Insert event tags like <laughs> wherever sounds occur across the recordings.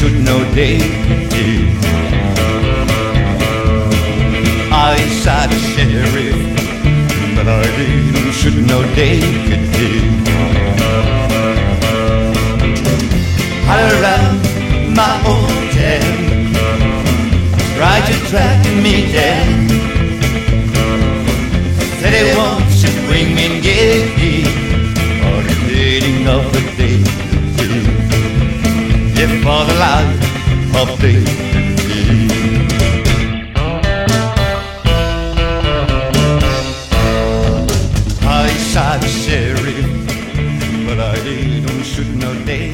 should know David. I shot a sheriff, but I didn't should know David. I ran my own town, tried to track me down. Sheriff, but I day.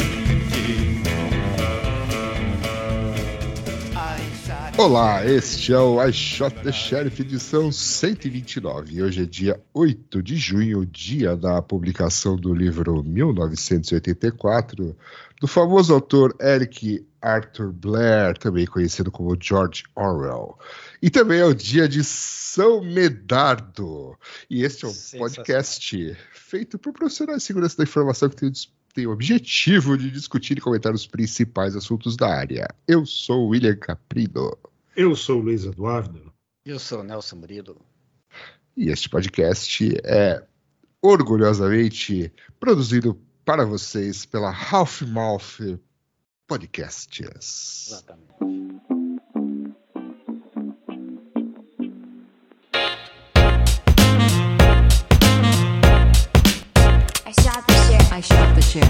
Olá, este é o I Shot the Sheriff edição 129. E hoje é dia 8 de junho, dia da publicação do livro 1984, do famoso autor Eric Arthur Blair, também conhecido como George Orwell. E também é o dia de São Medardo. E este é um podcast feito por profissionais de segurança da informação que tem, tem o objetivo de discutir e comentar os principais assuntos da área. Eu sou o William Caprino. Eu sou o Luiz Eduardo. Eu sou o Nelson Murilo. E este podcast é orgulhosamente produzido para vocês pela Half Mouth Podcasts. Exatamente. I shot the.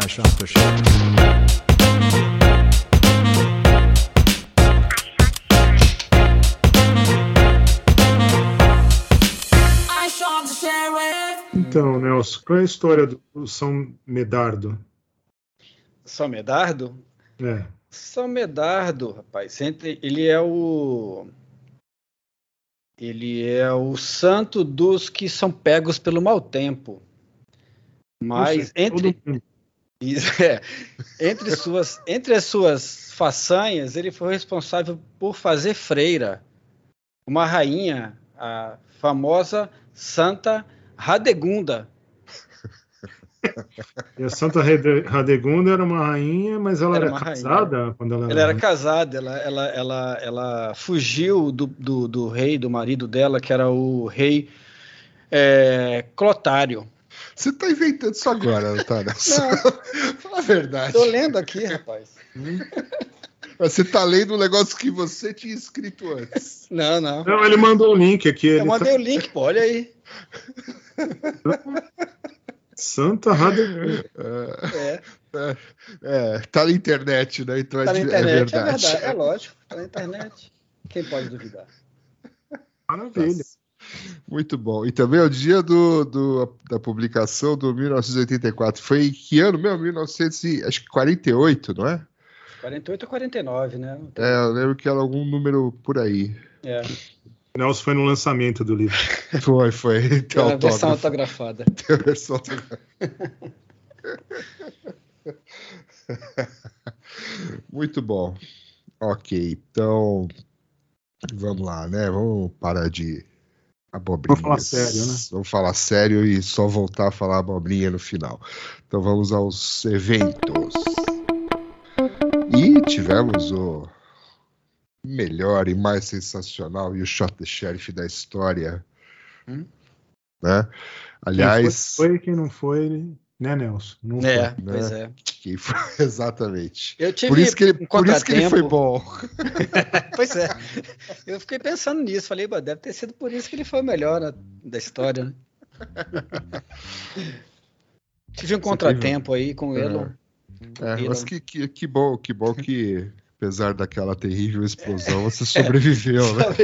I shot sheriff. Qual é a história do São Medardo? São Medardo? É. São Medardo, rapaz, ele é o. Ele é o santo dos que são pegos pelo mau tempo. Mas entre, <laughs> é. entre, suas, entre as suas façanhas, ele foi responsável por fazer freira uma rainha, a famosa Santa Radegunda. <laughs> E a Santa Rade- Radegunda era uma rainha, mas ela Era era, uma rainha. casada quando ela, Ela era casada, ela, ela, ela, ela fugiu do, do, do rei, do marido dela, que era o rei é, Clotário. Você tá inventando isso agora, <laughs> não tá, <laughs> Nelson? Fala a verdade. Tô lendo aqui, rapaz. Você tá lendo um negócio que você tinha escrito antes. Não, não. Não, ele mandou o link aqui. Eu ele mandei tá- o link, pô, olha aí. Santa Radegunda. É, É, tá na internet, né? Então tá é, na internet, é é verdade. verdade, é lógico, tá na internet. Quem pode duvidar? Maravilha. Muito bom. E também é o dia do, do- da publicação do 1984. Foi em que ano mesmo? 1948, não é? 48 ou 49, né? É, eu lembro que era algum número por aí. É, Nelson foi no lançamento do livro. <laughs> Foi, foi. Tem a <laughs> versão autografada. Tem a versão autografada. <laughs> Muito bom. Ok, então vamos lá, né? Vamos parar de abobrinhas. Vamos falar sério, né? Vamos falar sério e só voltar a falar abobrinha no final. Então vamos aos eventos. E tivemos o melhor e mais sensacional e o shot the sheriff da história. Hum? Né? Aliás, Quem foi, foi, quem não foi, né, Nelson? Não É, foi. pois é. quem foi <laughs> exatamente. Eu tive Por isso que ele, um por isso que ele foi bom. <laughs> Pois é. Eu fiquei pensando nisso. Falei, "Bah, deve ter sido por isso que ele foi o melhor né, da história, né? Tive um contratempo aí com É. ele. É, Elon. mas que, que, que bom, que bom que, apesar daquela terrível explosão, você <laughs> sobreviveu, né? <laughs>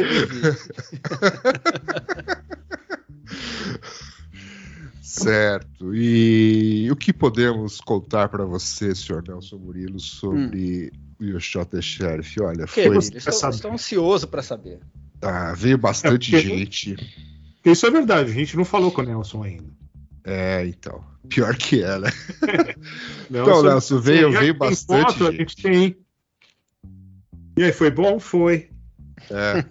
Certo. E o que podemos contar para você, senhor Nelson Murilo, sobre o Yoshota Sheriff? Olha, Que, foi. estou, estou ansioso para saber. Ah, veio bastante É, gente. Isso é verdade, a gente não falou com o Nelson ainda. É, então. Pior que é, né? Nelson, <laughs> Então, Nelson, veio- veio bastante foto, A gente. gente tem. E aí, foi bom? Foi. É. <laughs>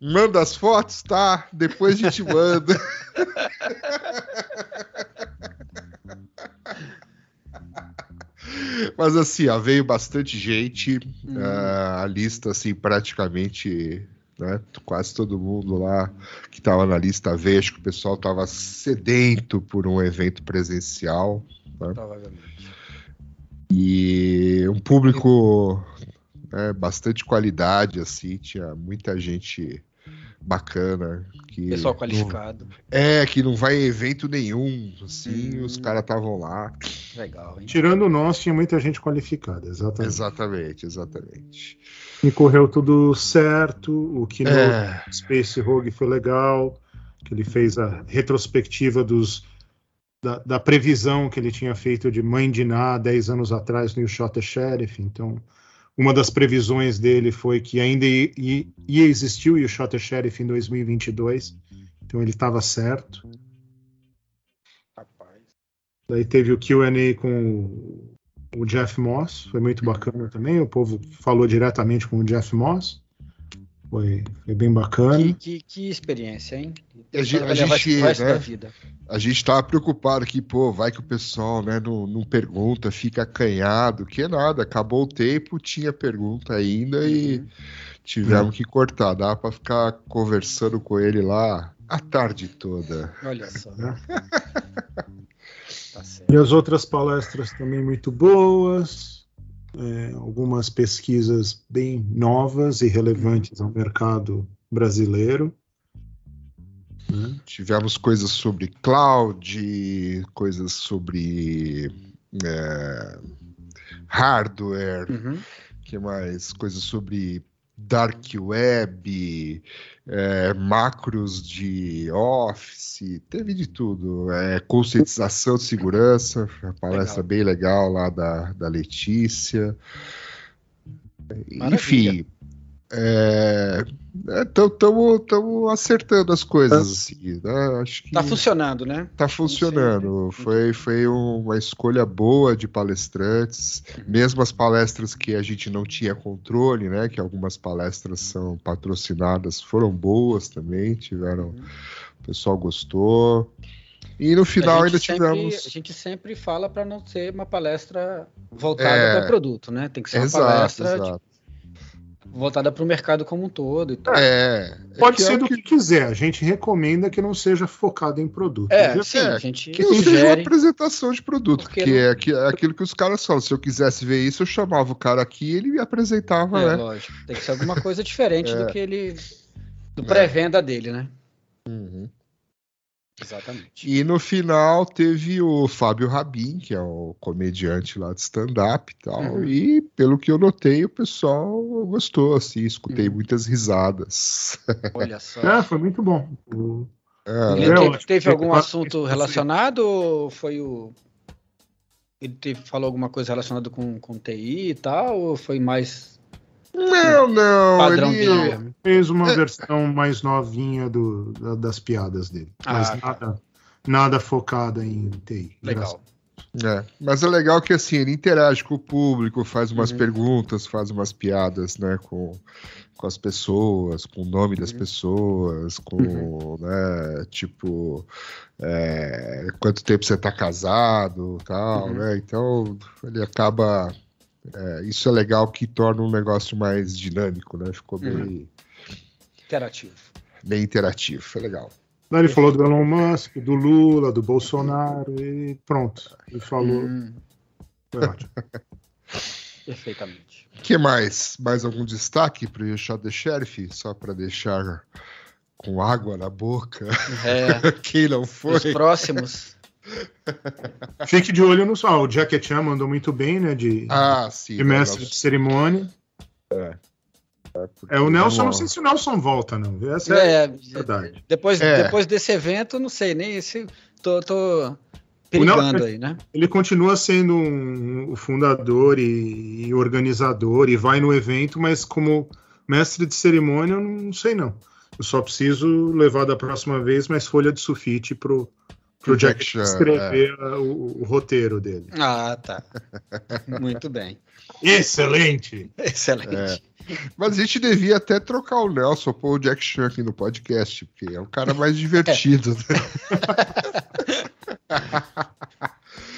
manda as fotos, tá? Depois a gente manda. <laughs> Mas assim, ó, veio bastante gente, hum. uh, a lista assim praticamente, né, quase todo mundo lá que estava na lista veio, acho que o pessoal estava sedento por um evento presencial. Né? E um público né, bastante qualidade, assim, tinha muita gente bacana. Que Pessoal não- qualificado. é, que não vai em evento nenhum, assim, Hum. os caras estavam lá. Legal, hein? Tirando nós, tinha muita gente qualificada, exatamente. Exatamente, exatamente. E correu tudo certo. O que no É, Space Rogue foi legal, que ele fez a retrospectiva dos da, da previsão que ele tinha feito de Mãe de Ná 10 anos atrás no You Shot the Sheriff. Então, uma das previsões dele foi que ainda ia, existir o You Shot the Sheriff em 2022. Então, ele estava certo. Rapaz. Daí teve o Q&A com o Jeff Moss, foi muito bacana também. O povo falou diretamente com o Jeff Moss. Foi, foi bem bacana. Que, que, que experiência, hein? A gente- a gente, né? a gente tava preocupado que, pô, vai que o pessoal, né, não, não pergunta, fica acanhado, que nada, acabou o tempo, tinha pergunta ainda e Uhum. tivemos que cortar. Dá pra ficar conversando com ele lá a tarde toda. Olha só. Né? <laughs> Tá certo. E as outras palestras também muito boas, é, algumas pesquisas bem novas e relevantes ao mercado brasileiro. né? Tivemos coisas sobre cloud, coisas sobre é, hardware, Uhum. que mais? Coisas sobre dark web, é, macros de Office, teve de tudo. É, conscientização de segurança, uma palestra Legal. bem legal lá da, da Letícia. Maravilha. Enfim, estamos acertando as coisas, assim, né? Acho que Tá funcionando, né? Tá funcionando. Foi, foi uma escolha boa de palestrantes, mesmo as palestras que a gente não tinha controle, né? Que algumas palestras são patrocinadas, foram boas também, tiveram. O pessoal gostou. E no final ainda sempre, tivemos. a gente sempre fala para não ser uma palestra voltada É. para produto, né? Tem que ser uma Exato, palestra exato. Voltada para o mercado como um todo e tal. É. Pode que é ser o do que quiser, a gente recomenda que não seja focado em produto. É, Já- sim, é, a gente Que não seja uma sugere. apresentação de produto, Porque porque não- é, aqui- é aquilo que os caras falam. Se eu quisesse ver isso, eu chamava o cara aqui e ele me apresentava, É, né? lógico. Tem que ser alguma coisa diferente <laughs> É. do que ele. do pré-venda dele, né? Uhum. Exatamente. E no final teve o Fábio Rabin, que é o comediante lá de stand-up e tal. Uhum. E pelo que eu notei, o pessoal gostou, assim, escutei Uhum. muitas risadas. Olha <laughs> só. É, foi muito bom. É, Ele É teve, teve algum Ele- assunto relacionado ou foi o. Ele teve, falou alguma coisa relacionada com, com TI e tal? Ou foi mais Não, não. padrão ele- dele mesmo? Fez uma versão mais novinha do- da- das piadas dele. Mas Ah, nada, nada focada em TI. Legal. É, mas é legal que assim, ele interage com o público, faz umas Uhum. perguntas, faz umas piadas, né, com, com as pessoas, com o nome das Uhum. pessoas, com, né, tipo, é, quanto tempo você tá casado, tal, Uhum. né, então ele acaba, é, isso é legal que torna um negócio mais dinâmico, né, ficou bem, Uhum. Interativo. bem interativo, foi legal. Daí ele falou do Elon Musk, do Lula, do Bolsonaro e pronto. Ele falou, Hum, foi ótimo. <laughs> perfeitamente. O que mais? Mais algum destaque para o Shot the Sheriff? Só para deixar com água na boca? É, <laughs> Quem não foi? os próximos. <laughs> Fique de olho no ah, O Jackie Chan mandou muito bem, né? De, Ah, sim. de mestre de cerimônia. É, o Nelson, não sei se o Nelson volta, não. Essa é, É, verdade. depois, É. depois desse evento, não sei nem se. Tô, tô perigando aí, né? Ele continua sendo um, o fundador e, e organizador e vai no evento, mas como mestre de cerimônia, eu não sei não. Eu só preciso levar da próxima vez mais folha de sulfite pro, pro Jack Jack Chan, escrever a- o, o roteiro dele. Ah, tá. Muito bem. Excelente! Excelente. Mas a gente devia até trocar o Nelson, pôr o Jack Chan aqui no podcast, porque é o cara mais divertido. né? <laughs>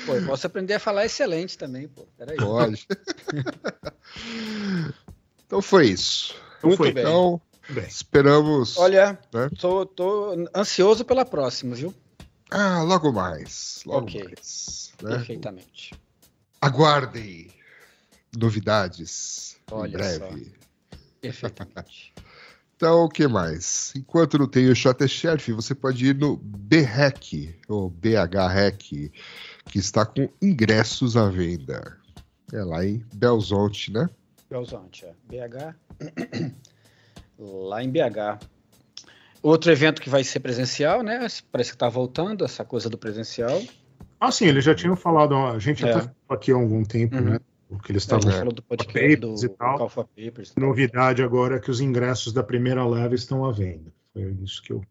Pô, eu posso aprender a falar excelente também, pô. Peraí. Pode. então foi isso. Então Muito foi. bem. Então, Bem, esperamos. Olha, né? tô, tô ansioso pela próxima, viu? Ah, logo mais. Logo Ok. mais. né? Perfeitamente. Aguardem novidades Olha em breve. Perfeitamente. <laughs> Então, o que mais? Enquanto não tem o Shot Sheriff, você pode ir no BREC, ou BHREC, que está com ingressos à venda. É lá em Belzonte, né? Belzonte, é. BH. <clears throat> Lá em BH. Outro evento que vai ser presencial, né? Parece que está voltando essa coisa do presencial. ah, sim, eles já tinham falado, a gente É. até falou aqui há algum tempo, Uhum. né? O que eles A estavam. falou do podcast do Papers e tal. Alpha Papers. Novidade agora é que os ingressos da primeira leva estão à venda. Foi isso que eu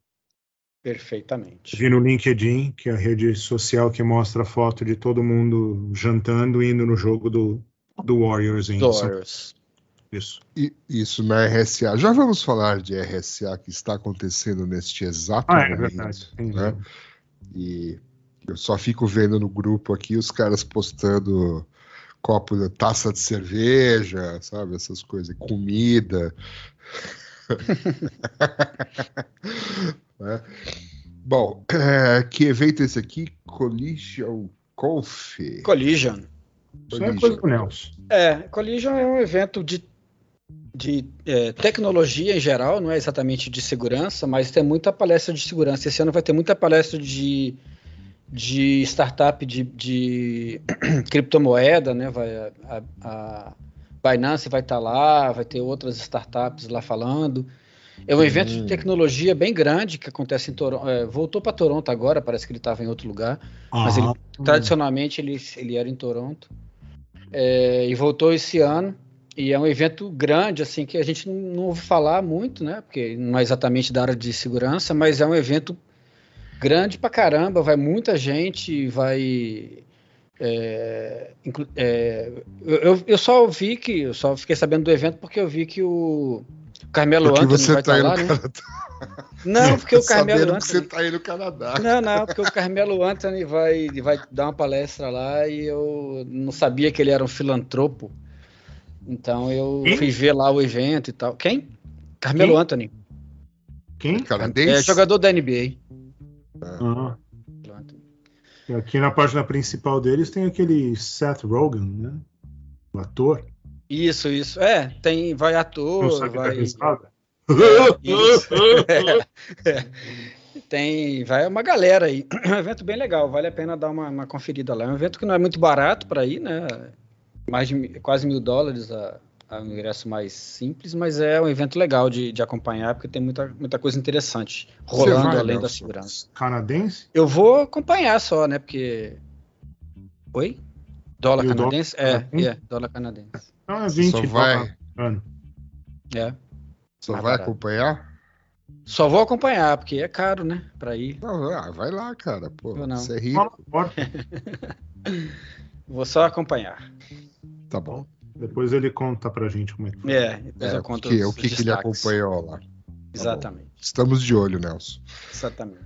Perfeitamente. vi no LinkedIn, que é a rede social que mostra a foto de todo mundo jantando e indo no jogo do, do Warriors em São Doors. Isso. E isso na RSA. Já vamos falar de RSA que está acontecendo neste exato Ah, é momento. verdade. Tem né? E eu só fico vendo no grupo aqui os caras postando copo de taça de cerveja, sabe? Essas coisas, comida. <laughs> Né? Bom, é, que evento é esse aqui? Collision Golf. Collision. Isso é coisa do Nelson. É, Collision é um evento de, de é, tecnologia em geral, não é exatamente de segurança, mas tem muita palestra de segurança. Esse ano vai ter muita palestra de, de startup de, de <clears throat> criptomoeda, né? Vai, a, a Binance vai estar lá, vai ter outras startups lá falando. É um evento Hum. de tecnologia bem grande que acontece em Toronto. é, voltou para Toronto agora, parece que ele estava em outro lugar. Mas ele- Ah, Tradicionalmente ele, ele era em Toronto É, e voltou esse ano. E é um evento grande, assim, que a gente não, ouve falar muito, né? Porque não é exatamente da área de segurança, mas é um evento grande pra caramba. Vai muita gente, vai. é, é, eu, eu- só ouvi que. Eu só fiquei sabendo do evento porque eu vi que o Carmelo Porque Anthony vai tá estar lá, né? Não, porque o <laughs> Carmelo Sabendo Anthony. que você tá aí no Canadá. Não, não, porque o Carmelo Anthony vai, vai dar uma palestra lá e eu não sabia que ele era um filantropo. Então eu Quem? fui ver lá o evento e tal. Quem? Carmelo Quem? Anthony. Quem? Canadense? É jogador da NBA. Ah, e aqui na página principal deles tem aquele Seth Rogen, né? O ator. Isso, isso. É, tem, vai Não ator, sabe dar vai. <laughs> É. Tem, vai uma galera aí. <clears throat> É um evento bem legal, vale a pena dar uma, uma conferida lá. É um evento que não é muito barato para ir, né? Mais de quase mil dólares a, a um ingresso mais simples, mas é um evento legal de, de acompanhar, porque tem muita, muita coisa interessante rolando vai, além da Nelson? segurança. Canadense? Eu vou acompanhar só, né? Porque. Oi? Dólar E o dólar canadense? É, canadense? é, dólar canadense. Ah, Você 20 só vai, ano. É. só Mais vai barato. acompanhar? Só vou acompanhar, porque é caro, né? Pra ir. Não, ah, vai lá, cara. Pô, você é Fala rico. fora. <laughs> Vou só acompanhar. Tá bom. Depois ele conta pra gente como é que foi. É, depois É, eu o conto que, os o que, que ele acompanhou lá. Exatamente, Estamos de olho, Nelson. exatamente.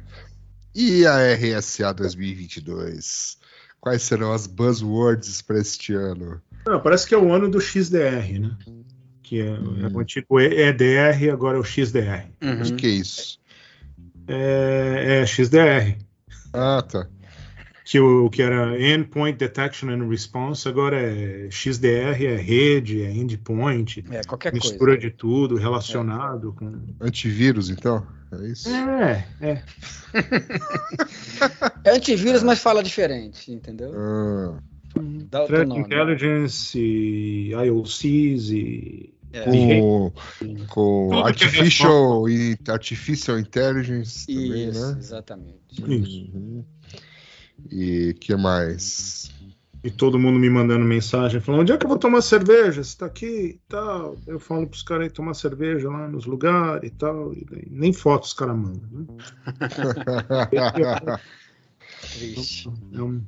E a RSA 2022? Quais serão as buzzwords para este ano? Não, parece que é o ano do XDR, né? Que é, é o antigo EDR, agora é o XDR. O Uhum. que, que é isso? É, é XDR. Ah, tá. Que o que era Endpoint Detection and Response, agora é XDR, é rede, é endpoint, É, qualquer mistura coisa. de tudo relacionado com. Antivírus, então? É isso? É, é. <laughs> É antivírus, mas fala diferente, entendeu? Ah, Dá outro Threat nome. Intelligence, e IOCs e. É. com com é artificial, e- artificial Intelligence também, Isso, né? exatamente. Isso. Uhum. E que mais? E todo mundo me mandando mensagem falando: onde é que eu vou tomar cerveja? Você tá aqui e tal. Eu falo pros caras aí tomar cerveja lá nos lugares e tal. E daí nem foto os caras mandam. Né? <laughs> Eu-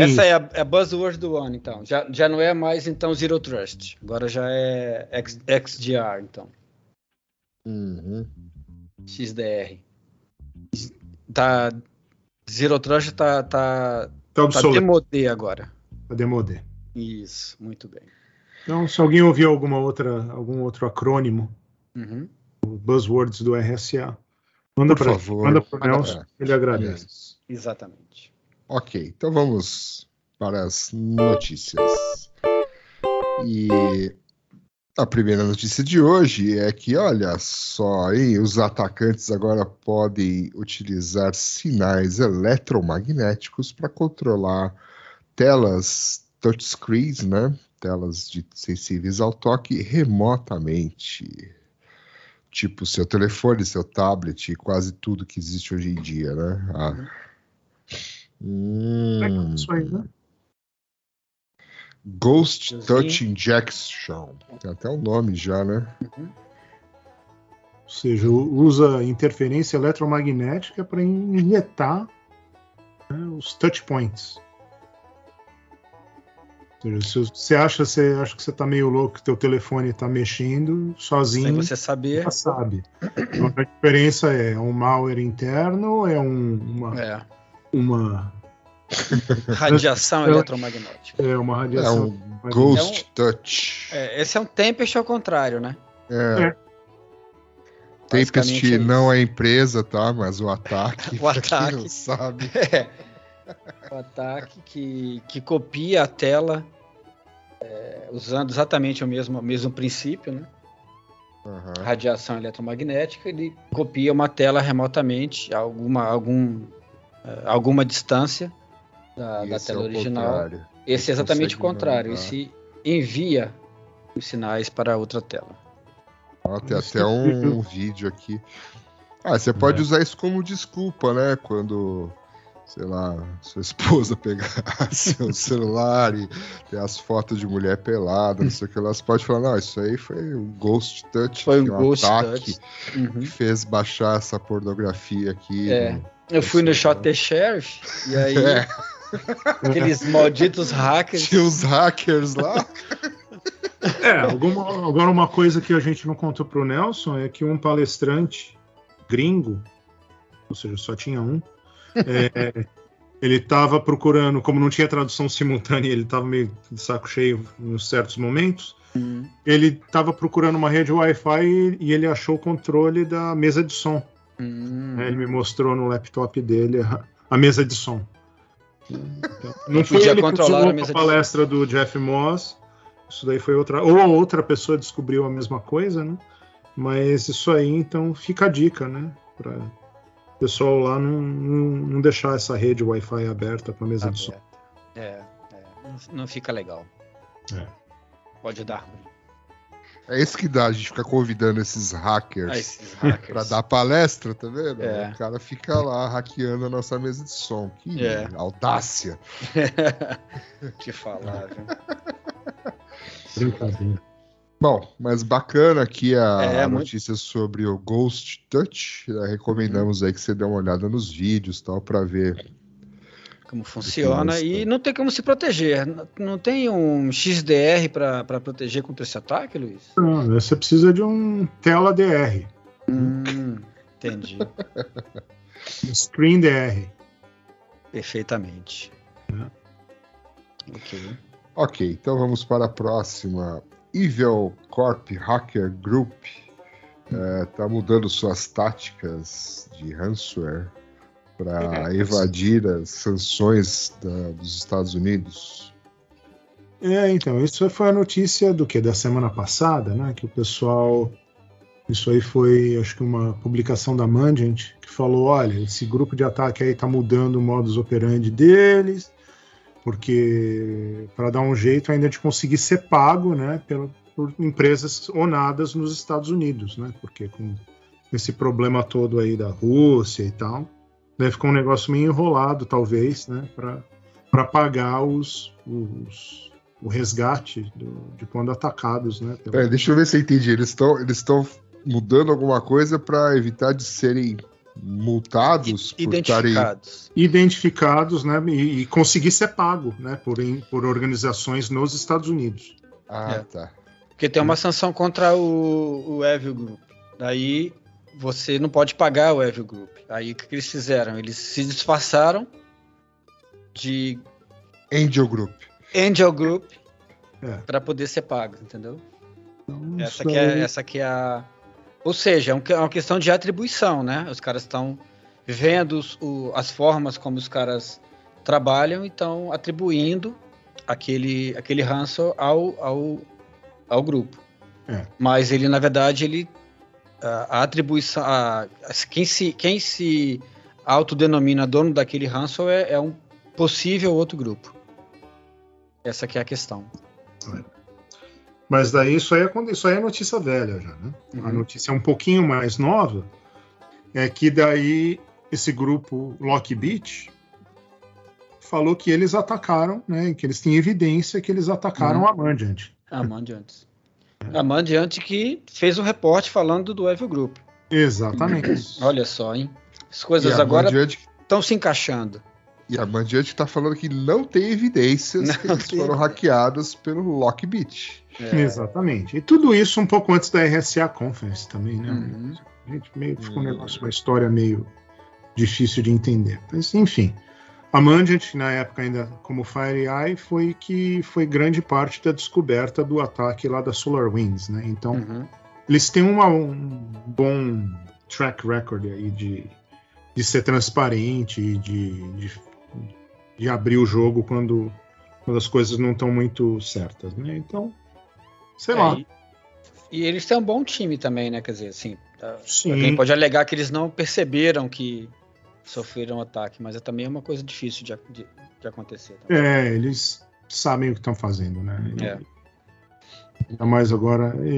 Essa é a, é a buzzword do ano, então. Já, já não é mais, então, Zero Trust. Agora já é X- XDR, então. Uhum. XDR. Tá, Zero Trust tá, tá Tá Tá demodê agora. tá demodê. Isso, muito bem. Então, se alguém ouviu alguma outra, algum outro acrônimo, Uhum. buzzwords do RSA, manda Por para favor. manda pro Manda Nelson, ele agradece. Isso. Exatamente. Ok, então vamos para as notícias. E a primeira notícia de hoje é que, olha só, hein, os atacantes agora podem utilizar sinais eletromagnéticos para controlar telas touchscreens, né? Telas de sensíveis ao toque remotamente. Tipo seu telefone, seu tablet, quase tudo que existe hoje em dia, né? Ah. Hum. Isso aí, né? Ghost. Touch Injection. Tem até o nome já, né? Ou seja, usa interferência eletromagnética para injetar né, os touch points. Ou seja, se você acha, você acha que você está meio louco, que teu telefone está mexendo Sem sozinho, você saber. já sabe. Então, a diferença é um malware interno, é um- uma, É, uma, <laughs> radiação Eu- <laughs> eletromagnética. é uma É radiação. um Ghost Touch. É, esse é um Tempest ao contrário, né? É. Tempest Basicamente é não é empresa, tá? Mas o ataque, <laughs> O ataque. quem não sabe. É. O ataque que, que copia a tela é, usando exatamente o mesmo, o mesmo princípio, né? Aham. Radiação eletromagnética, ele copia uma tela remotamente a alguma, algum, alguma distância da, da tela é original. contrário. Esse é exatamente o contrário. mandar. Esse envia os sinais para outra tela. Ó, tem Isso até um, <laughs> vídeo aqui. Ah, você pode É. usar isso como desculpa, né? Quando, sei lá, sua esposa <laughs> pegar seu <laughs> celular e ter as fotos de mulher pelada, não sei o que lá, você pode falar, não, isso aí foi um Ghost Touch, Foi um que é Ghost ataque Touch. Uhum. que fez baixar essa pornografia aqui. É. no- Eu fui no Isso, Shot né? the Sheriff e aí É, aqueles malditos hackers. tinha os hackers lá. <laughs> É, alguma, agora uma coisa que a gente não contou pro Nelson é que um palestrante gringo, ou seja, só tinha um, é, <laughs> ele estava procurando, como não tinha tradução simultânea, ele estava meio de saco cheio em certos momentos, Hum, ele estava procurando uma rede Wi-Fi e, e ele achou o controle da mesa de som. hum. né? Ele me mostrou no laptop dele a, a mesa de som. Não foi Podia ele controlar a mesa a de palestra do Jeff Moss. Isso daí foi outra. Ou outra pessoa descobriu a mesma coisa, né? Mas isso aí, então, fica a dica, né? Para o pessoal lá não, não, não deixar essa rede Wi-Fi aberta para mesa de som. É, é. Não- Não fica legal. É. Pode dar ruim. É isso que dá, a gente fica convidando esses hackers Ah, esses hackers. pra dar palestra, tá vendo? É. O cara fica lá hackeando a nossa mesa de som. Que É. audácia. Te falar, viu? Brincadeira. Bom, mas bacana aqui a, É, a muito- notícia sobre o Ghost Touch. Recomendamos aí que você dê uma olhada nos vídeos tal para ver. Como funciona e não tem como se proteger. Não- tem um XDR para proteger contra esse ataque, Luiz? Não, você precisa de um tela DR, Hum, entendi. um <laughs> screen DR. Perfeitamente. Ok. Ok, então vamos para a próxima. Evil Corp Hacker Group está mudando suas táticas de ransomware para <laughs> evadir as sanções da- dos Estados Unidos. É, então, isso foi a notícia do que? Da semana passada, né? Que o pessoal. Isso aí foi, acho que uma publicação da Mandiant, que falou: olha, esse grupo de ataque aí tá mudando o modus operandi deles, porque para dar um jeito ainda de conseguir ser pago, né? Pela, por empresas onadas nos Estados Unidos, né? Porque com esse problema todo aí da Rússia e tal, deve ficar um negócio meio enrolado, talvez, né? Para pagar os, os o resgate do- de quando atacados, né? pela- Peraí, deixa eu ver se eu entendi. Eles estão eles estão mudando alguma coisa para evitar de serem multados por estarem. Identificados. identificados, né? E, e conseguir ser pago, né? Por, em- por organizações nos Estados Unidos. Ah, É. tá. Porque tem uma sanção contra o, o Evil Group. Daí você não pode pagar o Evil Group. Aí o que, eles fizeram? Eles se disfarçaram de Angel Group. Angel Group É. para poder ser pago, entendeu? Então, Essa que é, essa que é a. Ou seja, é é uma questão de atribuição, né? Os caras estão vendo o- as formas como os caras trabalham e estão atribuindo aquele, aquele ranço ao, ao, ao grupo. É. Mas ele, na verdade, ele. A, a atribuição. a- a- quem, se, quem se autodenomina dono daquele ranço é, é um possível outro grupo. Essa que é a questão. Mas daí isso aí, é, isso aí é notícia velha já, né? A Uhum. notícia um pouquinho mais nova é que daí esse grupo Lockbit falou que eles atacaram, né? Que eles têm evidência que eles atacaram Uhum. a Mandiant. A Mandiante. A Mandiante que fez um reporte falando do Evil Group. Exatamente. <clears throat> Olha só, hein? As coisas agora Mandiante, estão se encaixando. e a Mandiante tá falando que não tem evidências Não que eles tem foram hackeados pelo Lockbit. É. Exatamente. E tudo isso um pouco antes da RSA Conference também, né? Uhum. Gente, meio, ficou um Hum. negócio, uma história meio difícil de entender. Mas, enfim. A Mandiant, na época ainda como FireEye, foi que foi grande parte da descoberta do ataque lá da SolarWinds, né? Então, Uhum. eles têm uma- um bom track record aí de, de ser transparente e de, de, de abrir o jogo quando, quando as coisas não estão muito certas, né? Então, sei lá. É, e, e eles têm um bom time também, né? Quer dizer, assim, tá- Sim. alguém pode alegar que eles não perceberam que sofreram ataque, mas é também uma coisa difícil de, de, de acontecer. também. É, eles sabem o que estão fazendo, né? E- É. Ainda mais agora, e-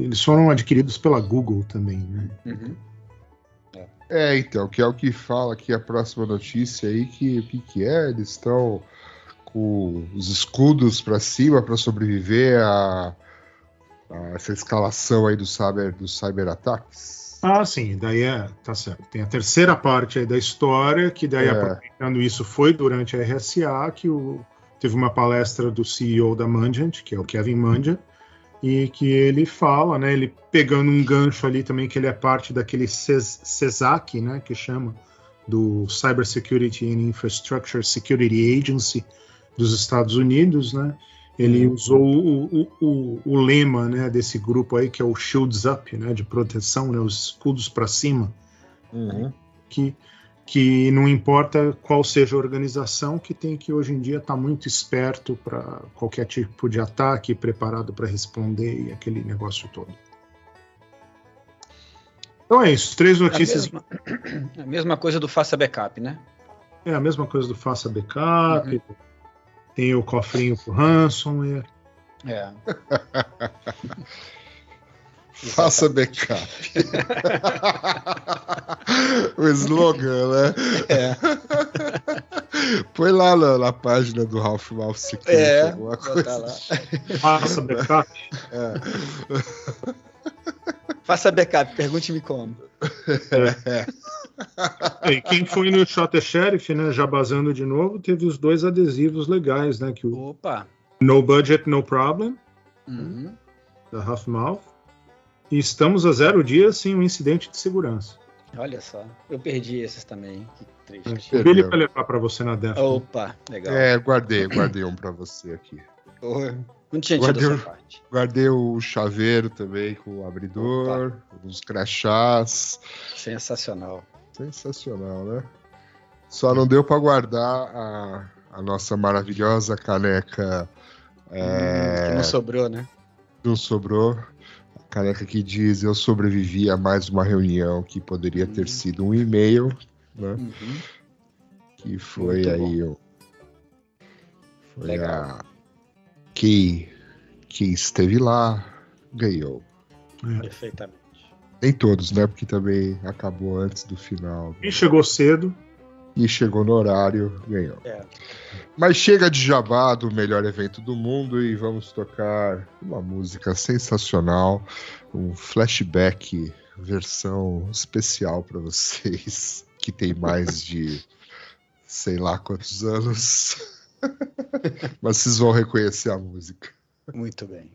e eles foram adquiridos pela Google também, né? Uhum. É, então, que é o que fala aqui a próxima notícia aí, que o que, que é? Eles estão com os escudos para cima para sobreviver a, a essa escalação aí do cyber, dos cyberataques. Ah, sim, daí é, tá certo. Tem a terceira parte aí da história, que daí É. aproveitando isso foi durante a RSA, que o, teve uma palestra do CEO da Mandiant, que é o Kevin Mandiant, e que ele fala, né, ele pegando um gancho ali também, que ele é parte daquele CES- CESAC, né, que chama, do Cyber Security and Infrastructure Security Agency dos Estados Unidos, né, ele usou o, o, o, o lema né, desse grupo aí, que é o Shields Up, né, de proteção, né, os escudos para cima, que, que não importa qual seja a organização, que tem que hoje em dia estar muito esperto para qualquer tipo de ataque, preparado para responder e aquele negócio todo. Então é isso, três É a, notícias. mesma, a mesma coisa do faça backup, né? É a mesma coisa do faça backup, tem o cofrinho pro ransomware. É. <laughs> Faça backup. <laughs> o slogan, né? É. Põe lá na, na página do Ralph Mouth Security É, alguma botar coisa. lá. Faça backup. Faça backup, pergunte-me como. E quem foi no Shot Sheriff, né, já basando de novo, teve os dois adesivos legais, né, que o Opa! No Budget, No Problem, Uhum. da Half Mouth, e estamos a zero dias sem um incidente de segurança. Olha só, eu perdi esses também. Que triste. Ele vai levar para você na Def. Opa, legal. É, guardei, guardei um pra você aqui. Porra, Tinha tido Guardei parte. Guardei o chaveiro também com o abridor, os crachás. Sensacional. Sensacional, né? Só não deu pra guardar a, a nossa maravilhosa caneca. É, Que não sobrou, né? não sobrou. A caneca que diz eu sobrevivi a mais uma reunião que poderia ter Hum. sido um e-mail, né? Uhum. Que foi Muito aí o. Foi Legal. a. Que, que esteve lá, ganhou. Perfeitamente. Nem todos, né? Porque também acabou antes do final. Quem chegou cedo, E chegou no horário, ganhou. É. Mas chega de jabá do melhor evento do mundo e vamos tocar uma música sensacional, um flashback versão especial para vocês que tem mais de <laughs> sei lá quantos anos. <laughs> Mas vocês vão reconhecer a música. Muito bem.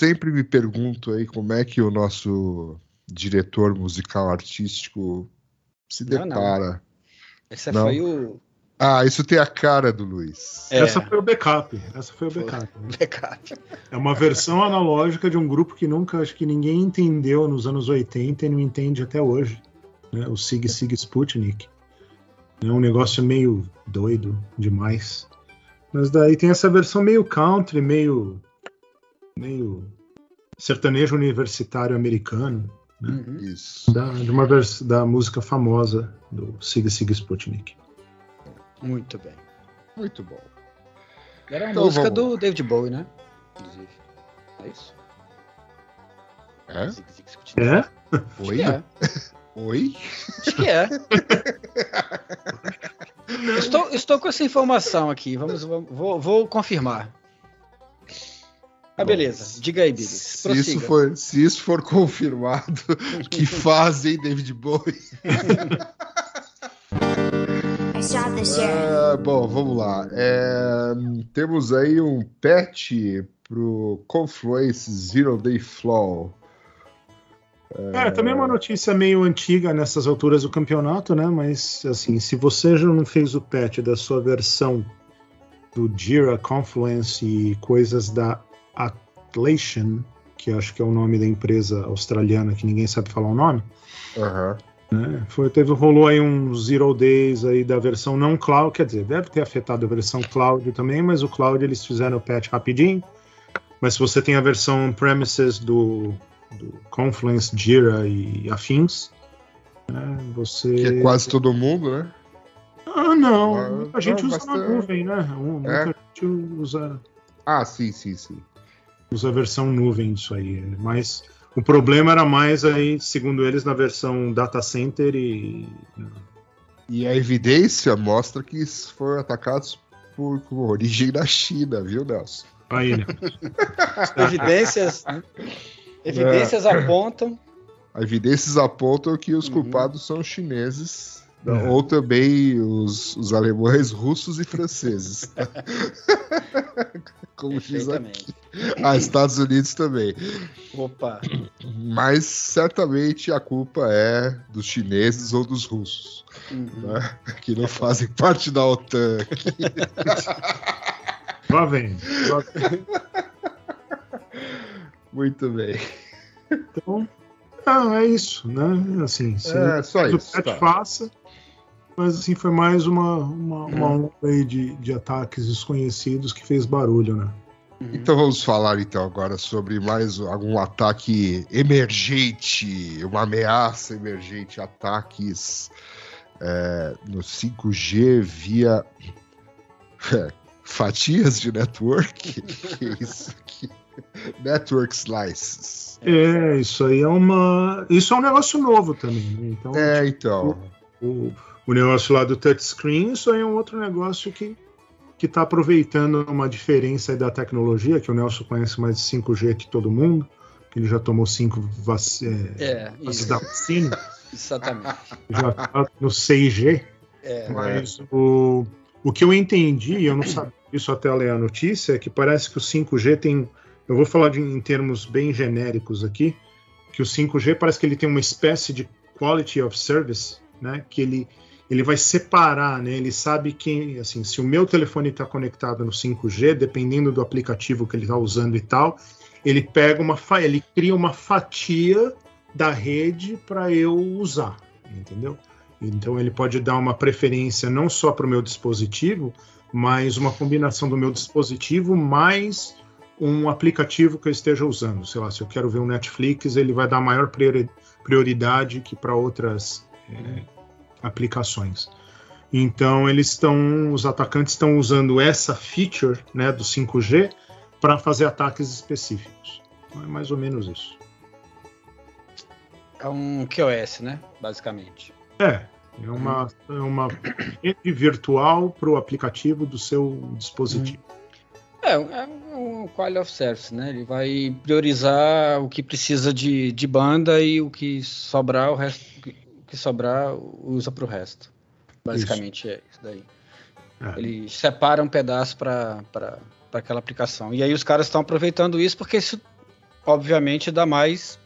Sempre me pergunto aí como é que o nosso diretor musical artístico se Não, não. depara. Esse Não. foi o Ah, isso tem a cara do Luiz. É. Essa foi o backup. Essa foi o Foi. backup. né? backup. É uma versão analógica de um grupo que nunca, acho que ninguém entendeu nos anos 80 e não entende até hoje. Né? O Sig Sig Sputnik. É um negócio meio doido demais. Mas daí tem essa versão meio country, meio. Meio sertanejo universitário americano, Uhum. Isso. da, de uma vers da música famosa do Sig Sig Sputnik. Muito bem. Muito bom. Era uma Então, música vamos do David Bowie, né? Inclusive. É isso? É? Zig, zig, zig, É? Oi? é. Oi? Acho que é. <laughs> estou, estou com essa informação aqui. Vamos, vamos- vou, vou confirmar. Ah, beleza. Diga aí, Billy. Se isso, for, se isso for <laughs> confirmado, que fazem David Bowie? The sheriff. Ah, bom, vamos lá. É, temos aí um patch pro Confluence Zero Day Flow. É, também é uma notícia meio antiga nessas alturas do campeonato, né? Mas, assim, se você já não fez o patch da sua versão do Jira Confluence e coisas da Atlassian, que eu acho que é o nome da empresa australiana que ninguém sabe falar o nome, Aham. né? Foi, teve, rolou aí um Zero Days aí da versão não cloud, quer dizer, deve ter afetado a versão cloud também, mas o cloud eles fizeram o patch rapidinho. Mas se você tem a versão on-premises do, do Confluence, Jira e afins, né, você... Que é quase todo mundo, né? Ah, não, Ah, muita gente não, usa na bastante. nuvem, né? Um- Muita É? gente usa, Ah, sim, sim, sim. Usa a versão nuvem disso aí, mas... O problema era mais aí, segundo eles, na versão data center e E a evidência mostra que foram atacados por com origem da China, viu, Nelson? aí, né? <laughs> Evidências, né? <laughs> Evidências apontam. Evidências apontam que os Uhum. culpados são chineses, É. ou também os, os alemães, russos e franceses. <laughs> Como diz aqui. Ah, Estados Unidos também. Opa. Mas certamente a culpa é dos chineses ou dos russos, Uhum. né? que não fazem parte da OTAN. Lá vem. Lá vem. Muito bem. Então, ah, é isso, né? Assim, se É, só o isso. Pet tá. faça, mas assim, foi mais uma, uma, uma onda aí de, de ataques desconhecidos que fez barulho, né? Uhum. Então vamos falar então agora sobre mais algum ataque emergente, uma ameaça emergente, ataques é, no 5G via é, <laughs> fatias de network. <laughs> que é isso aqui? Network slices. É, isso aí é uma. Isso é um negócio novo também, né? Então, É, então. o, o negócio lá do touchscreen, isso aí é um outro negócio que que está aproveitando uma diferença da tecnologia, que o Nelson conhece mais de 5G que todo mundo, que ele já tomou cinco vac é, É, isso, da <laughs> vacina, exatamente. já tá no 6G, É, mas o, o que eu entendi, eu não sabia isso até ler a notícia, é que parece que o 5G tem, eu vou falar de, em termos bem genéricos aqui, que o 5G parece que ele tem uma espécie de quality of service, né, que ele ele vai separar, né? Ele sabe quem, assim, se o meu telefone está conectado no 5G, dependendo do aplicativo que ele está usando e tal, ele pega uma, ele cria uma fatia da rede para eu usar, entendeu? Então ele pode dar uma preferência não só para o meu dispositivo, mas uma combinação do meu dispositivo mais um aplicativo que eu esteja usando. Sei lá, se eu quero ver um Netflix, ele vai dar maior priori- prioridade que para outras é, aplicações. Então eles estão, os atacantes estão usando essa feature, né, do 5G para fazer ataques específicos. Então, é mais ou menos isso. é um QoS, né? Basicamente. É, é uma, é uma rede virtual para o aplicativo do seu dispositivo. É, é um quality of service, né? Ele vai priorizar o que precisa de, de banda e o que sobrar, o resto, que sobrar usa para o resto. Basicamente é isso daí. É. Ele separa um pedaço para aquela aplicação. E aí os caras estão aproveitando isso porque isso, obviamente, dá mais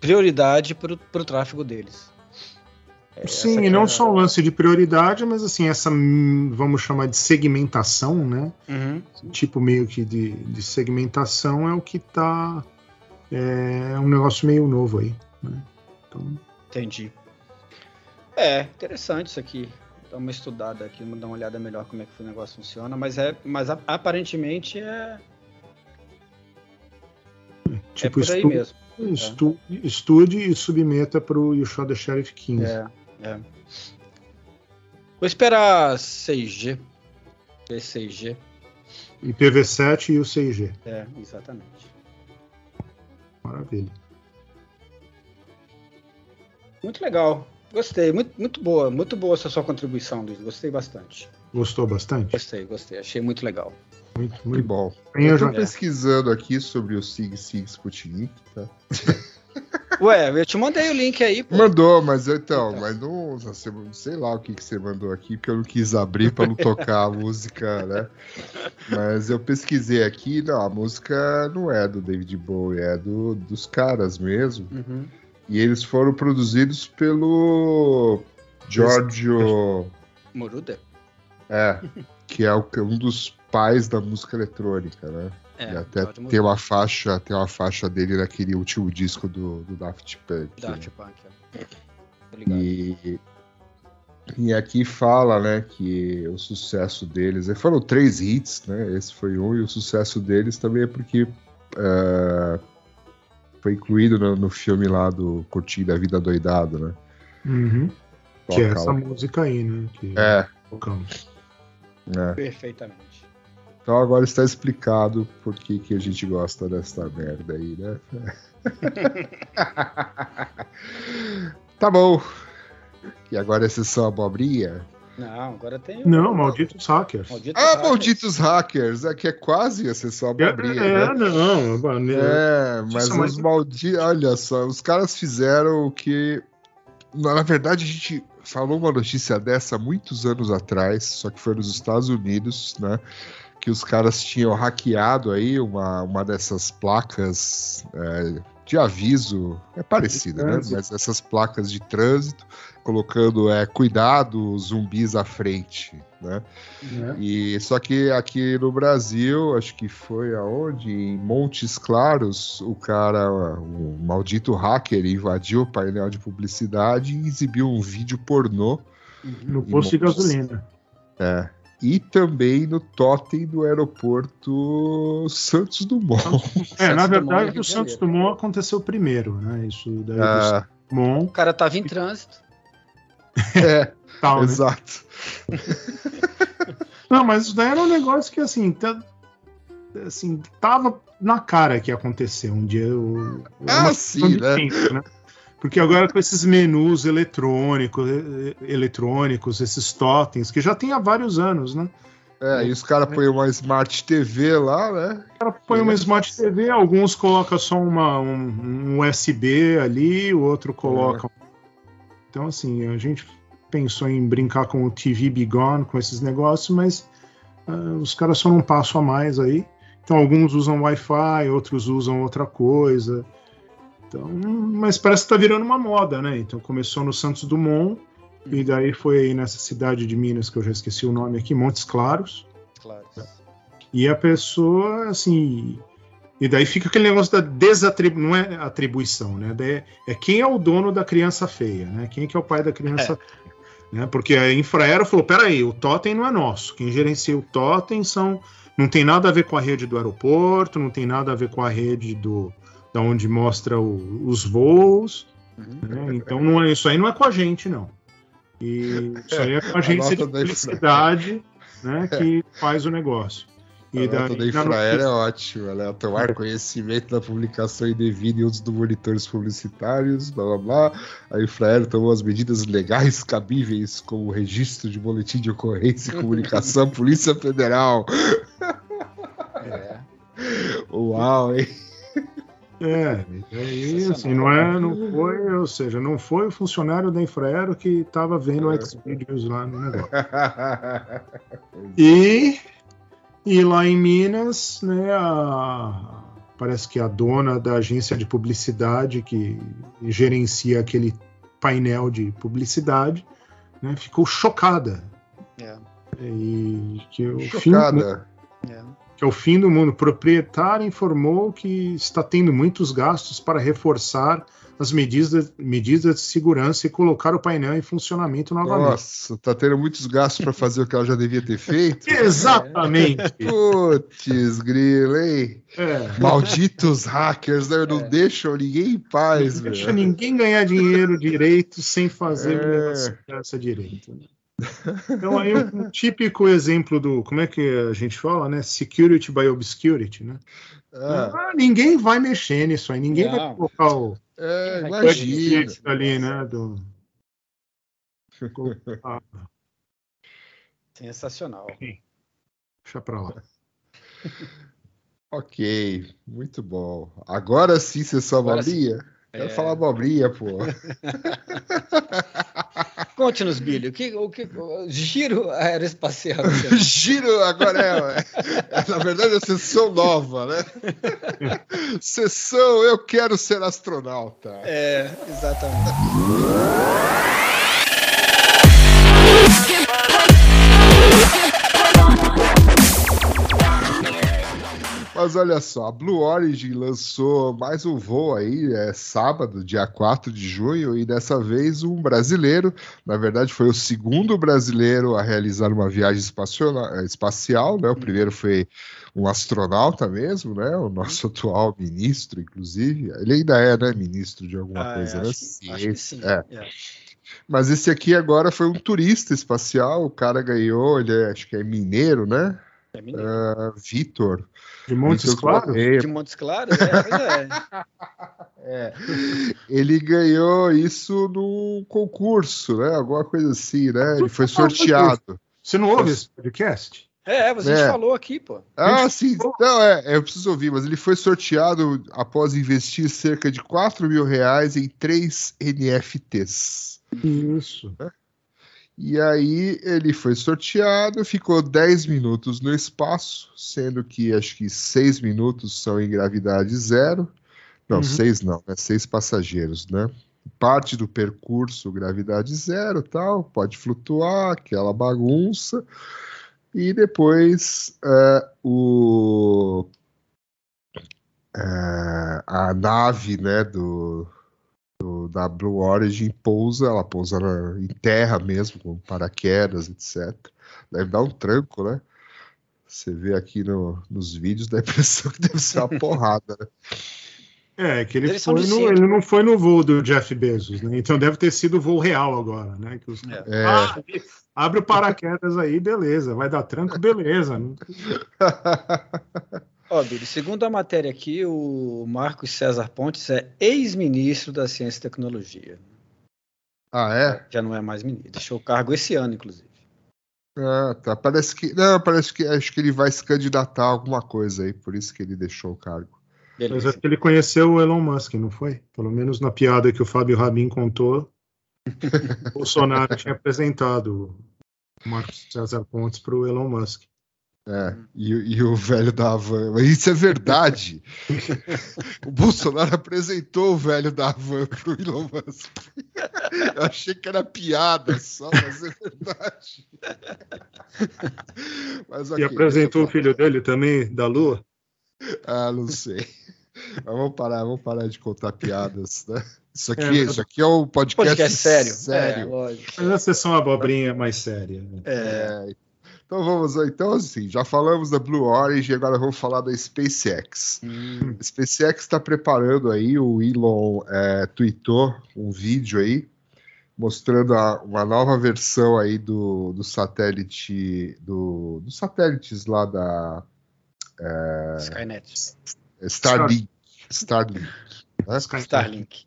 prioridade para o tráfego deles. É, Sim, essa e não é só o lance de prioridade, mas assim, essa, vamos chamar de segmentação, né? Uhum. Tipo meio que de, de segmentação é o que tá. É um negócio meio novo aí. Né? Então, Entendi. É, interessante isso aqui. Dar uma estudada aqui, dar uma olhada melhor como é que o negócio funciona, mas é, mas aparentemente é, tipo, é por aí estu- mesmo. estu- estude e submeta para o You Shot the Sheriff 15. É, é. Vou esperar 6G. Ver 6G. IPv7 e o 6G. É, exatamente. Maravilha. Muito legal. Gostei, muito, muito boa, muito boa essa sua contribuição, Luiz. Gostei bastante. Gostou bastante? Gostei, gostei. Achei muito legal. Muito, Que muito bom. Eu tô pesquisando aqui sobre o Sig Sig Sputnik, tá? <laughs> Ué, eu te mandei o link aí, pô. Mandou, mas então, Então. mas não, você- sei lá o que, que você mandou aqui, porque eu não quis abrir para não tocar a música, né? Mas eu pesquisei aqui, não, a música não é do David Bowie, é do, dos caras mesmo. Uhum. E eles foram produzidos pelo Giorgio, Moruda? é, que é um dos pais da música eletrônica, né? É, e até tem uma faixa, tem uma faixa dele naquele último disco do, do Daft Punk. né? Daft Punk. é. E, e aqui fala, né, que o sucesso deles, foram três hits, né? Esse foi um, e o sucesso deles também é porque eh, foi incluído no, no filme lá do Curtindo a Vida Doidado, né? Uhum. Que é essa música aí, né? Que É, tocamos. né? Perfeitamente. Então agora está explicado por que, que a gente gosta dessa merda aí, né? <laughs> <laughs> tá bom. E agora é sessão abobrinha? Não, agora tem o. Não, malditos hackers. Maldito Ah, hacker. malditos hackers! É que é quase a sessão É, é, né? não, mano, É, mas Isso, mas- os malditos. Olha só, os caras fizeram o que. Na verdade, a gente falou uma notícia dessa há muitos anos atrás, só que foi nos Estados Unidos, né? Que os caras tinham hackeado aí uma, uma dessas placas é, de aviso, é parecida, né? Mas essas placas de trânsito, colocando é, cuidado, zumbis à frente, né? né? E só que aqui no Brasil, acho que foi aonde? Em Montes Claros, o cara, o maldito hacker, invadiu o painel de publicidade e exibiu um vídeo pornô. no posto de gasolina. É, e também no totem do aeroporto Santos Dumont. <laughs> É, na Santos verdade, o Santos. Dumont aconteceu primeiro, né? Isso daí do Ah, Dumont O cara tava em trânsito. É, <laughs> tal, né? exato. Não, mas isso daí era um negócio que, assim, tá- assim tava na cara que ia acontecer um dia. o- Ah, sim, né? tempo, né? Porque agora com esses menus eletrônicos, eletrônicos, esses totens, que já tem há vários anos, né? É, e os caras põem uma Smart TV lá, né? O cara põe uma Smart TV, alguns colocam só uma, um, um USB ali, o outro coloca. Então, assim, a gente pensou em brincar com o TV Be Gone, com esses negócios, mas ah, os caras só não passam a mais aí. Então, alguns usam Wi-Fi, outros usam outra coisa. Então, mas parece que tá virando uma moda, né? Então, começou no Santos Dumont, e daí foi aí nessa cidade de Minas, que eu já esqueci o nome aqui, Montes Claros. Claro. E a pessoa, assim. E daí fica aquele negócio da desatribuição, não é atribuição, né? Daí É quem é o dono da criança feia, né? Quem que é o pai da criança feia. Né? Porque a Infraero falou: peraí, o totem não é nosso. Quem gerencia o totem são. Não tem nada a ver com a rede do aeroporto, não tem nada a ver com a rede do da onde mostra o- os voos. Uhum. né? Então não é, isso aí não é com a gente, não. E isso aí é com a <laughs> agência de da Infraero. publicidade né, que faz o negócio. A nota da na Infraero é ótimo, ela é tomar conhecimento da publicação indevida em uso dos monitores publicitários, blá blá blá. A Infraero tomou as medidas legais cabíveis, como o registro de boletim de ocorrência e comunicação à <laughs> Polícia Federal. É. Uau, hein? É, aí, assim, não, é, não foi, ou seja, não foi o funcionário da Infraero que estava vendo o Xvideos lá no negócio. <laughs> E E lá em Minas, né, a- parece que a dona da agência de publicidade que gerencia aquele painel de publicidade né, ficou chocada. É, E que o, fim, do mundo- Chocada. é. que é o fim do mundo. O proprietário informou que está tendo muitos gastos para reforçar as medidas, medidas de segurança e colocar o painel em funcionamento novamente. Nossa, tá tendo muitos gastos para fazer o que ela já devia ter feito. <laughs> Exatamente. <laughs> Putz, grilo, hein? É. Malditos hackers, né? Não deixam ninguém em paz, Não deixa ninguém ganhar dinheiro direito sem fazer É. o segurança direito. né? Então aí um, típico exemplo do como é que a gente fala, né? Security by obscurity, né? Ah, Ah, ninguém vai mexer nisso aí, ninguém vai Não. colocar o é, imagina. Ali, né? Do... Ah, <laughs> Sensacional. deixa pra lá. <laughs> Ok, muito bom. Agora sim você só sim. abobrinha? Quero É. falar abobrinha, pô. <laughs> Conte-nos, Billy, o que, o que, o giro aeroespacial. <laughs> Giro agora é, é, <laughs> Na verdade, é sessão nova, né? <laughs> sessão Eu Quero Ser Astronauta. É, exatamente. Mas olha só, a Blue Origin lançou mais um voo aí, é sábado, dia 4 de junho, e dessa vez um brasileiro, na verdade foi o segundo brasileiro a realizar uma viagem espaciona- espacial, né? O primeiro foi um astronauta mesmo, né? O nosso atual ministro, inclusive. Ele ainda é, né, ministro de alguma Ah, coisa, é, né? que, acho que sim. É. É. Mas esse aqui agora foi um turista espacial, o cara ganhou, ele é, acho que é mineiro, né? É. Ah, Vitor. De Montes Vitor Claros? Correia. De Montes Claros? É, é. <laughs> É. Ele ganhou isso num concurso, né? Alguma coisa assim, né? Ele foi sorteado. Você não ouve esse podcast? É, você É. falou aqui, pô. Ah, sim. Não, é, eu preciso ouvir, mas ele foi sorteado após investir cerca de 4 mil reais em três NFTs. Isso. E aí ele foi sorteado, ficou 10 minutos no espaço, sendo que acho que 6 minutos são em gravidade zero. Não, Uhum. seis não, né? Seis passageiros, né? Parte do percurso gravidade zero, tal, pode flutuar, aquela bagunça. E depois é, o é, a nave, né, do, do- da Blue Origin pousa, ela pousa na- em terra mesmo, com paraquedas, etc. Deve dar um tranco, né? Você vê aqui no- nos vídeos, dá a <laughs> impressão que deve ser uma porrada, né? É, que ele, Eles foi no, ele não foi no voo do Jeff Bezos, né? Então deve ter sido o voo real agora, né? Que os... É. Ah, abre o paraquedas aí, beleza. Vai dar tranco, beleza. <laughs> Ó, Billy, segundo a matéria aqui, o Marcos César Pontes é ex-ministro da Ciência e Tecnologia. Ah, é? Já não é mais ministro. Deixou o cargo esse ano, inclusive. Ah, tá. Parece que. Não, parece que acho que ele vai se candidatar a alguma coisa aí, por isso que ele deixou o cargo. Mas Beleza. acho que ele conheceu o Elon Musk, não foi? Pelo menos na piada que o Fábio Rabin contou, o <laughs> Bolsonaro tinha apresentado o Marcos César Pontes para o Elon Musk. É, e, e o velho da Havan. Mas Isso é verdade. <laughs> o Bolsonaro apresentou o velho da Havan pro Elon Musk. Eu achei que era piada só, mas é verdade. Mas, E ok, apresentou o filho dele também, da Lua. Ah, não sei. Mas vamos parar, vamos parar de contar piadas, né? Isso aqui, É, isso aqui é um podcast, Podcast sério. É, sério. lógico. Mas a sessão abobrinha mais séria. né? É, É, então vamos lá. Então, assim, já falamos da Blue Origin, agora vamos falar da SpaceX. hum, A SpaceX está preparando aí, o Elon é, tweetou um vídeo aí mostrando a- uma nova versão aí do, do satélite, do, dos satélites lá da Skynet. Starlink. Starlink. né? Starlink.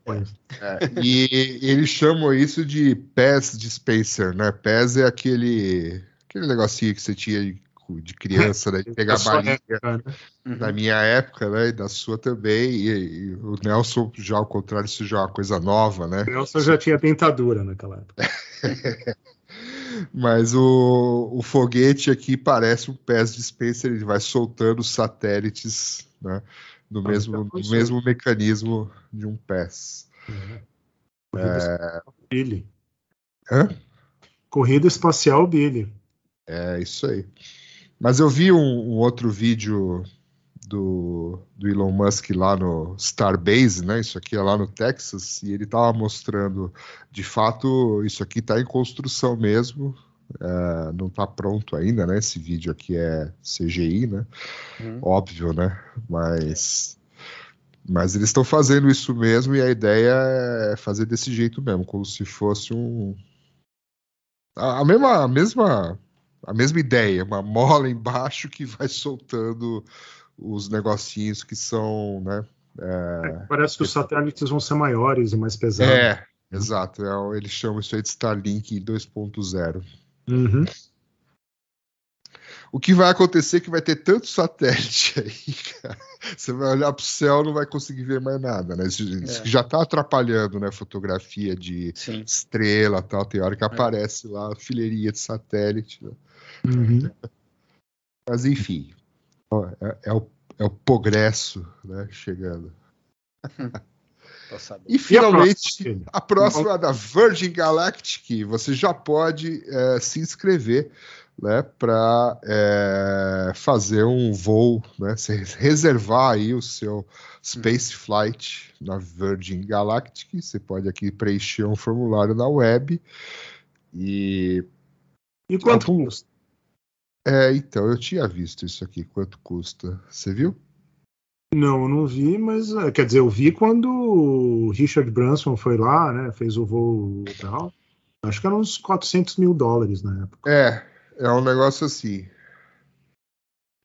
É, e eles chamam isso de PES Dispenser, né? PES é aquele, aquele negocinho que você tinha de, de criança, né? De pegar <laughs> balinha. época, né? Uhum. Na minha época, né? E da sua também. E, e o Nelson, já ao contrário, isso já é uma coisa nova, né? O Nelson já tinha dentadura naquela época. <laughs> Mas o, o foguete aqui parece um PES dispenser, ele vai soltando satélites né, no, Ah, mesmo, no mesmo mecanismo de um PES. Corrida espacial Billy. Hã? Corrida espacial Billy. É isso aí. Mas eu vi um, um outro vídeo do, do Elon Musk lá no Starbase, né? Isso aqui é lá no Texas, e ele estava mostrando, de fato, isso aqui está em construção mesmo. é, não está pronto ainda, né? Esse vídeo aqui é CGI, né? Uhum. Óbvio, né? Mas, mas eles estão fazendo isso mesmo e a ideia é fazer desse jeito mesmo, como se fosse um a, a mesma a mesma a mesma ideia, uma mola embaixo que vai soltando os negocinhos que são, né? É, parece que os satélites vão ser maiores e mais pesados. É, exato. É, o- eles chamam isso aí de Starlink 2.0. Uhum. O que vai acontecer é que vai ter tanto satélite <laughs> aí, cara. Você vai olhar pro céu não vai conseguir ver mais nada, né? Isso, isso É. já tá atrapalhando, né? Fotografia de Sim. estrela tal. Tem hora que aparece lá a fileirinha de satélite. né? Uhum. Mas enfim, ó, é, é o, é o progresso, né? Chegando. <laughs> E finalmente, próxima? a próxima é da Virgin Galactic, você já pode é, se inscrever né, para fazer um voo, né, reservar aí o seu Space Flight na Virgin Galactic. Você pode aqui preencher um formulário na web e E quanto custa? É, então eu tinha visto isso aqui, quanto custa? Você viu? Não, eu não vi, mas é, quer dizer, eu vi quando o Richard Branson foi lá, né? Fez o voo e tal. Acho que eram uns 400 mil dólares na época. É, é um negócio assim.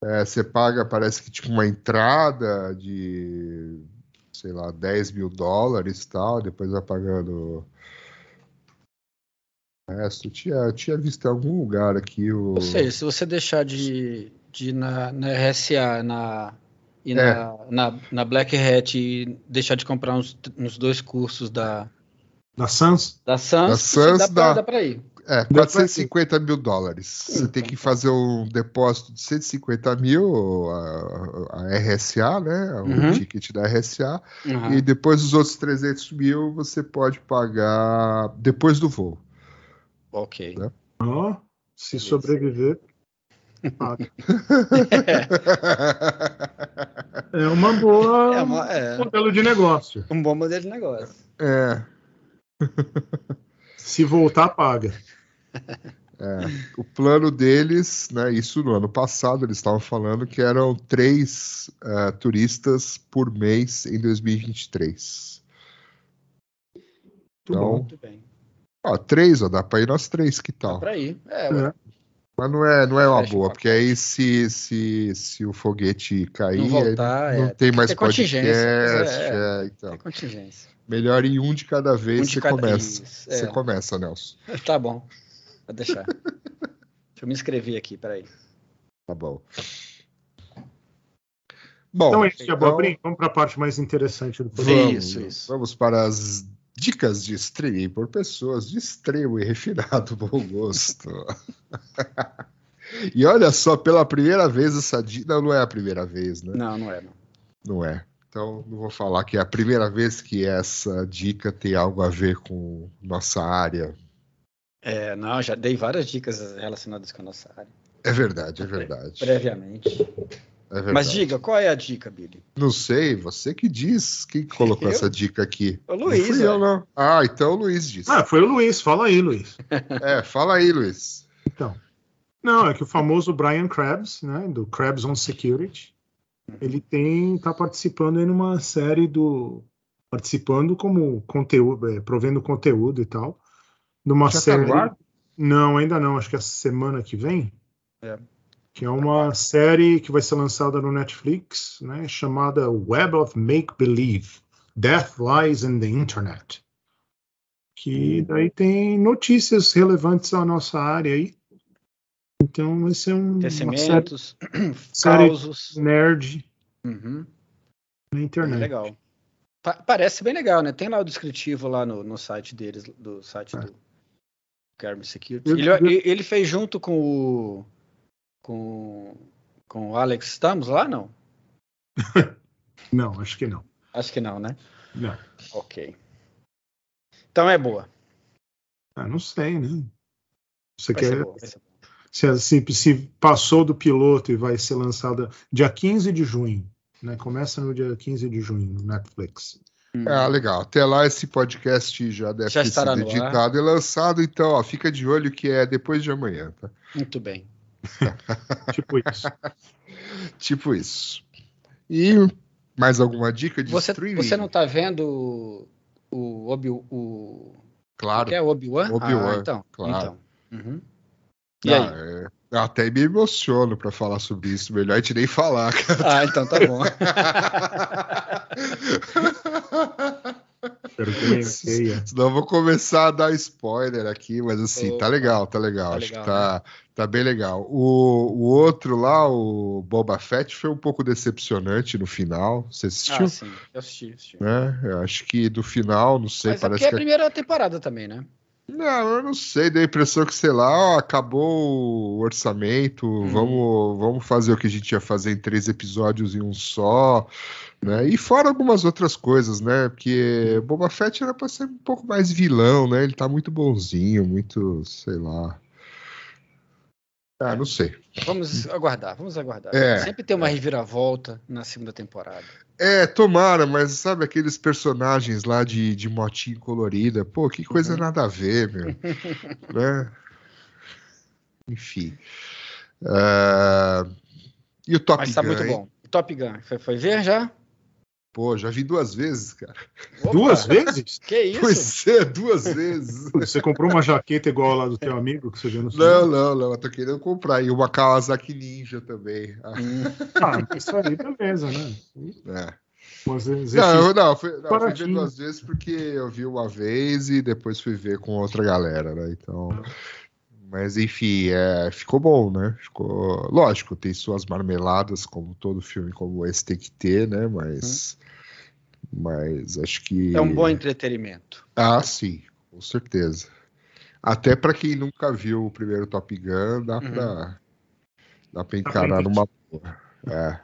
É, você paga, parece que tipo uma entrada de, sei lá, 10 mil dólares e tal, depois vai pagando. Resto. Eu tinha, eu tinha visto em algum lugar aqui o. Ou seja, se você deixar de, de ir na, na RSA na, e É. na, na, na Black Hat e deixar de comprar uns, uns dois cursos da, Da Sans? da Sans, Da Sans dá, pra, dá. dá pra ir. É, 450 mil dólares. Você tem que fazer um depósito de 150 mil, a, a RSA, né? O Uhum. ticket da RSA. Uhum. E depois os outros 300 mil você pode pagar depois do voo. Ok. Né? Ó, se Beleza. sobreviver. paga. <laughs> É uma boa É, uma- é modelo de negócio. um bom modelo de negócio. É, Se voltar, paga. <laughs> o plano deles, né? Isso no ano passado eles estavam falando que eram três eh, turistas por mês em 2023. Muito Então, bom. Muito bem. Ó, três, ó, dá pra ir nós três, que Dá tal? pra ir. É, É. Mas não é, não é uma boa, porque aí se, se, se o foguete cair, Não voltar, não é, tem tem mais contingência, podcast. é, é, então. é contingência. Melhor em um de cada vez Um de você cada- começa. isso, Você é. começa, Nelson. <laughs> Tá bom. Vou deixar. Deixa eu me inscrever aqui, peraí. Tá bom. Bom, Então é isso, então, Abobrinho. Vamos para a parte mais interessante do programa. vamos, Isso, isso. vamos para as dicas de streaming por pessoas de extremo e refinado bom gosto. <laughs> e olha só, pela primeira vez essa dica. Não, não é a primeira vez, né? Não, não é, não. Não é. Então, não vou falar que é a primeira vez que essa dica tem algo a ver com nossa área. É, não, já dei várias dicas relacionadas com a nossa área, É verdade, é verdade. previamente. É verdade. Mas diga, qual é a dica, Billy? Não sei, você que diz. Quem colocou <laughs> Eu? essa dica aqui? O Luiz, Não fui eu, ué. não. Ah, então o Luiz disse. Ah, foi o Luiz. Fala aí, Luiz. <laughs> É, fala aí, Luiz. Então. Não, é que o famoso Brian Krebs, né, do Krebs on Security, ele tem tá participando aí numa série do participando como conteúdo, é, provendo conteúdo e tal, numa Já tá série. no ar? Não, ainda não, acho que é a semana que vem. É. Que é uma série que vai ser lançada no Netflix, né, chamada Web of Make Believe: Death Lies in the Internet. Que daí tem notícias relevantes à nossa área aí. Então vai ser um, uma série <clears throat> causos. nerd Uhum, na internet. legal. Pa- parece bem legal, né? Tem lá o descritivo lá no, no site deles, do site É. do Carmen Security. Ele, ele fez junto com o. Com, com o Alex Stamos lá, não? <laughs> Não, acho que não. Acho que não, né? Não. Ok. Então é boa. Ah, não sei, né? Você Vai ser quer. boa, vai ser boa. Se, se, se passou do piloto e vai ser lançada dia 15 de junho. Né? Começa no dia 15 de junho no Netflix. Ah, legal. Até lá esse podcast já deve Já ter sido editado e lançado, então ó, fica de olho que é depois de amanhã, tá? Muito bem. Tipo isso. <laughs> Tipo isso. E mais alguma dica de Você, streaming? você não tá vendo o Obi o Claro. que é Obi-Wan? Obi-Wan, ah, então, claro. então. Uhum. E Ah, aí? é, eu até me emociono pra falar sobre isso. Melhor a gente nem falar, cara. Ah, então tá bom. <laughs> Que feia. <laughs> Senão eu vou começar a dar spoiler aqui, mas assim, tá legal, tá legal. Tá Acho legal, que tá, tá bem legal. O, o outro lá, o Boba Fett, foi um pouco decepcionante no final. Você assistiu? ah, sim, eu assisti, assisti. né? Eu acho que do final, não sei, Mas é parece porque é a que. primeira temporada também, né? Não, eu não sei, dei a impressão que, sei lá, ó, acabou o orçamento, Uhum. vamos, vamos fazer o que a gente ia fazer em três episódios em um só, né? E fora algumas outras coisas, né? Porque Boba Fett era pra ser um pouco mais vilão, né? Ele tá muito bonzinho, muito, sei lá. Ah, não sei. Vamos aguardar, vamos aguardar. É. Sempre tem uma reviravolta na segunda temporada. É, tomara, mas sabe aqueles personagens lá de, de motinho colorida? Pô, que coisa Uhum. nada a ver, meu. <laughs> né? Enfim. Ah, e o Top Mas tá Gun, muito hein? bom. Top Gun, foi, foi ver já? Pô, já vi duas vezes, cara. Opa, Duas vezes? <laughs> Que isso? Pois é, duas vezes. Você comprou uma jaqueta igual lá do teu amigo que você viu no Não, cinema? não, não. Eu tô querendo comprar. E uma Kawasaki Ninja também. Ah, Hum, Ah, mas isso aí, beleza, né? é. Mas existe- Não, eu não, fui, não, fui ver duas vezes porque eu vi uma vez e depois fui ver com outra galera, né? Então. Mas enfim, é, ficou bom, né? Ficou. Lógico, tem suas marmeladas, como todo filme como esse tem que ter, né? Mas. Mas acho que. é um bom entretenimento. Ah, sim, com certeza. Até pra quem nunca viu o primeiro Top Gun, dá Uhum. pra. Dá pra pra encarar numa boa. É.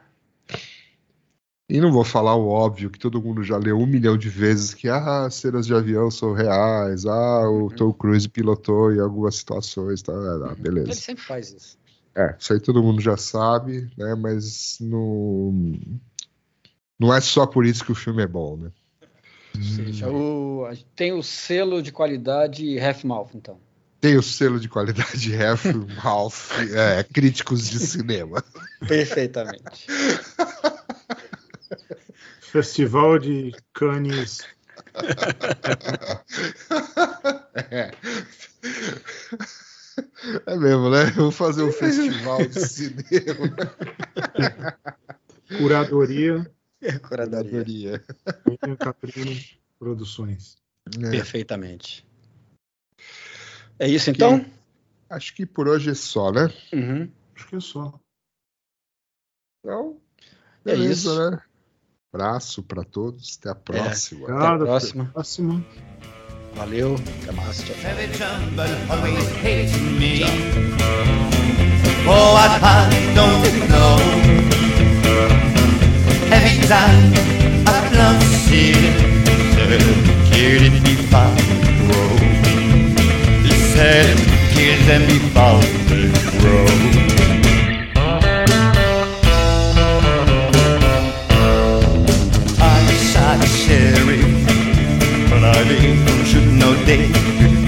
E não vou falar o óbvio que todo mundo já leu um milhão de vezes que ah, cenas de avião são reais, ah, o Uhum. Tom Cruise pilotou em algumas situações, tá? Ah, Ele beleza. sempre faz isso. É, isso aí todo mundo já sabe, né? Mas não, não é só por isso que o filme é bom, né? Ou seja, o- tem o selo de qualidade Half Mouth, então. Tem o selo de qualidade Half Mouth, é, críticos de cinema. Perfeitamente. <laughs> Festival de Cannes. É. É mesmo, né? Vou fazer um festival de cinema. Curadoria. Curadoria. Curadoria. William Caprino Produções. É, Perfeitamente. É isso então? acho que por hoje é só, né? Uhum. Acho que é só. Então, É beleza, isso. né? Abraço para todos. Até a próxima. Até a Obrigado, próxima. próxima. Valeu. Até mais. Tchau, tchau. A sheriff, but I didn't shoot no day.